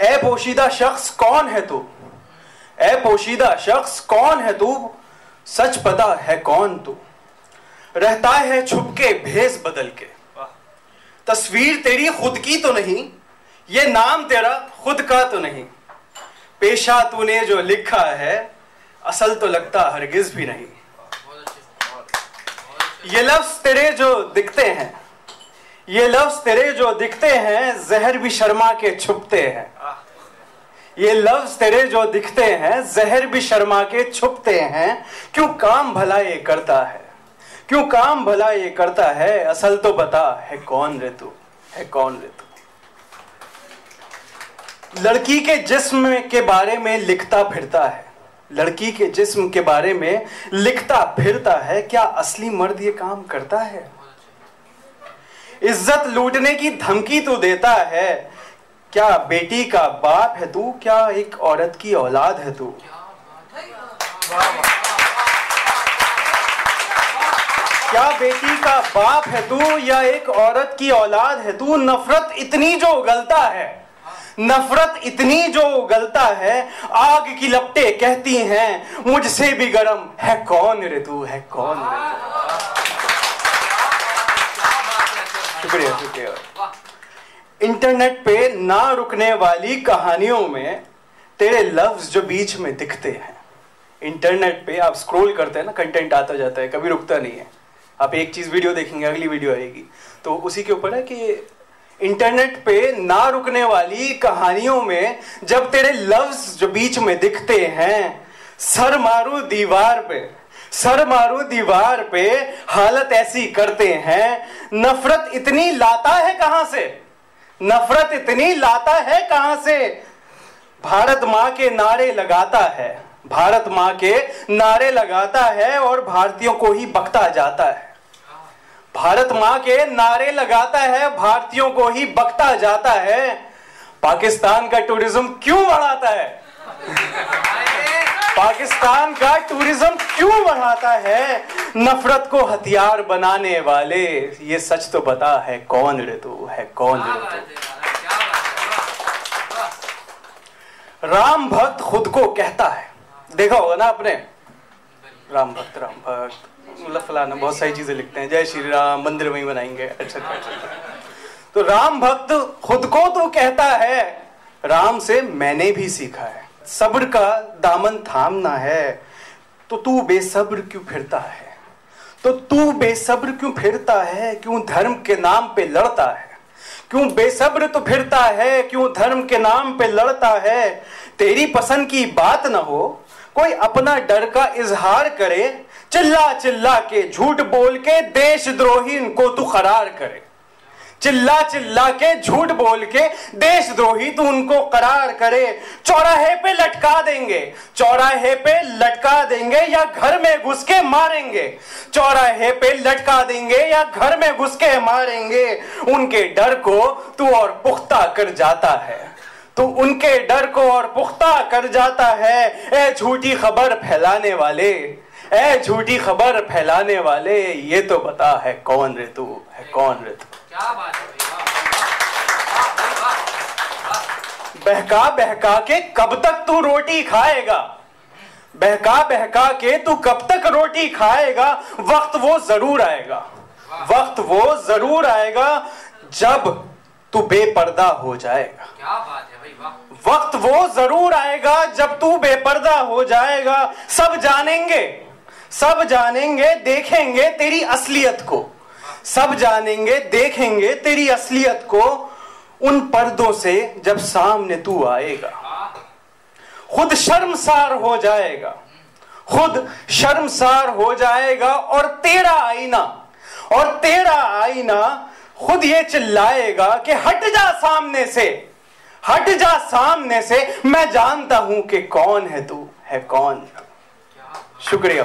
ए पोशीदा शख्स कौन है तू? ए पोशीदा शख्स कौन है तू? सच पता है कौन तू? रहता है छुप के भेस बदल के तस्वीर तेरी खुद की तो नहीं ये नाम तेरा खुद का तो नहीं। पेशा तूने जो लिखा है असल तो लगता हरगिज भी नहीं। ये लफ्ज तेरे जो दिखते हैं ये लफ्ज तेरे जो दिखते हैं जहर भी शर्मा के छुपते हैं। ये लफ्ज तेरे जो दिखते हैं, जहर भी शर्मा के छुपते हैं। क्यों काम भला ये करता है? क्यों काम भला ये करता है? असल तो बता, है कौन रे तू? है कौन रे तू? लड़की के जिस्म के बारे में लिखता फिरता है। लड़की के जिस्म के बारे में लिखता फिरता है। क्या असली मर्द ये काम करता है? इज़्ज़त लूटने की धमकी तो देता है। क्या बेटी का बाप है तू? क्या एक औरत की औलाद है तू? क्या बेटी का बाप है तू या एक औरत की औलाद है तू? नफरत इतनी जो गलता है नफरत इतनी जो गलता है आग की लपटे कहती हैं मुझसे भी गरम है कौन रे तू? है कौन रे तू? शुक्रिया शुक्रिया। इंटरनेट पे ना रुकने वाली कहानियों में तेरे लफ्ज जो बीच में दिखते हैं, इंटरनेट पे आप स्क्रॉल करते हैं ना कंटेंट आता जाता है, कभी रुकता नहीं है। आप एक चीज़ वीडियो देखेंगे, अगली वीडियो आएगी। तो उसी के ऊपर है कि इंटरनेट पे ना रुकने वाली कहानियों में जब तेरे लफ्ज जो बीच में दिखते हैं, सर मारू दीवार पे, सर मारू दीवार पे हालत ऐसी करते हैं, नफरत इतनी लाता है कहाँ से? नफरत इतनी लाता है कहाँ से? भारत माँ के नारे लगाता है। भारत माँ के नारे लगाता है और भारतीयों को ही बकता जाता है। भारत माँ के नारे लगाता है, भारतीयों को ही बकता जाता है। पाकिस्तान का टूरिज़्म क्यों बढ़ाता है? पाकिस्तान का टूरिज़्म क्यों बढ़ाता है? नफरत को हथियार बनाने वाले ये सच तो बता है कौन रे तू है कौन रे तू राम भक्त खुद को कहता है। देखा होगा ना आपने राम भक्त राम भक्त। मतलब फलाना बहुत सारी चीज़ें लिखते हैं। जय श्री राम मंदिर वहीं बनाएँगे। अच्छा। तो राम भक्त खुद को तो कहता है राम से मैंने भी सीखा है। सब्र का दामन थामना है तो तू बेसब्र क्यों फिरता है? तो तू बेसब्र क्यों फिरता है? क्यों धर्म के नाम पे लड़ता है? क्यों बेसब्र तो फिरता है? क्यों धर्म के नाम पे लड़ता है? तेरी पसंद की बात ना हो, कोई अपना डर का इजहार करे चिल्ला चिल्ला के झूठ बोल के देशद्रोही को तू करार करे। चिल्ला चिल्ला के, झूठ बोल के, देशद्रोही तू उनको करार करे। चौराहे पे लटका देंगे, चौराहे पे लटका देंगे या घर में घुस के मारेंगे। चौराहे पे लटका देंगे या घर में घुस के मारेंगे। उनके डर को तू और पुख्ता कर जाता है। तो उनके डर को और पुख्ता कर जाता है। ए झूठी खबर फैलाने वाले, ए झूठी खबर फैलाने वाले, ये तो बता है कौन रे तू, है कौन तू? है बहका बहका के कब तक तू रोटी खाएगा? बहका बहका के तू कब तक रोटी खाएगा? वक्त वो ज़रूर आएगा। वक्त वो ज़रूर आएगा जब तू बेपर्दा हो जाएगा। क्या बात है भाई वाह वक्त वो ज़रूर आएगा जब तू बेपर्दा हो जाएगा। सब जानेंगे सब जानेंगे, देखेंगे तेरी असलियत को। सब जानेंगे, देखेंगे तेरी असलियत को उन पर्दों से जब सामने तू आएगा। खुद शर्मसार हो जाएगा। खुद शर्मसार हो जाएगा और तेरा आईना, और तेरा आईना खुद ये चिल्लाएगा कि हट जा सामने से, हट जा सामने से। मैं जानता हूँ कि कौन है तू, है कौन? शुक्रिया।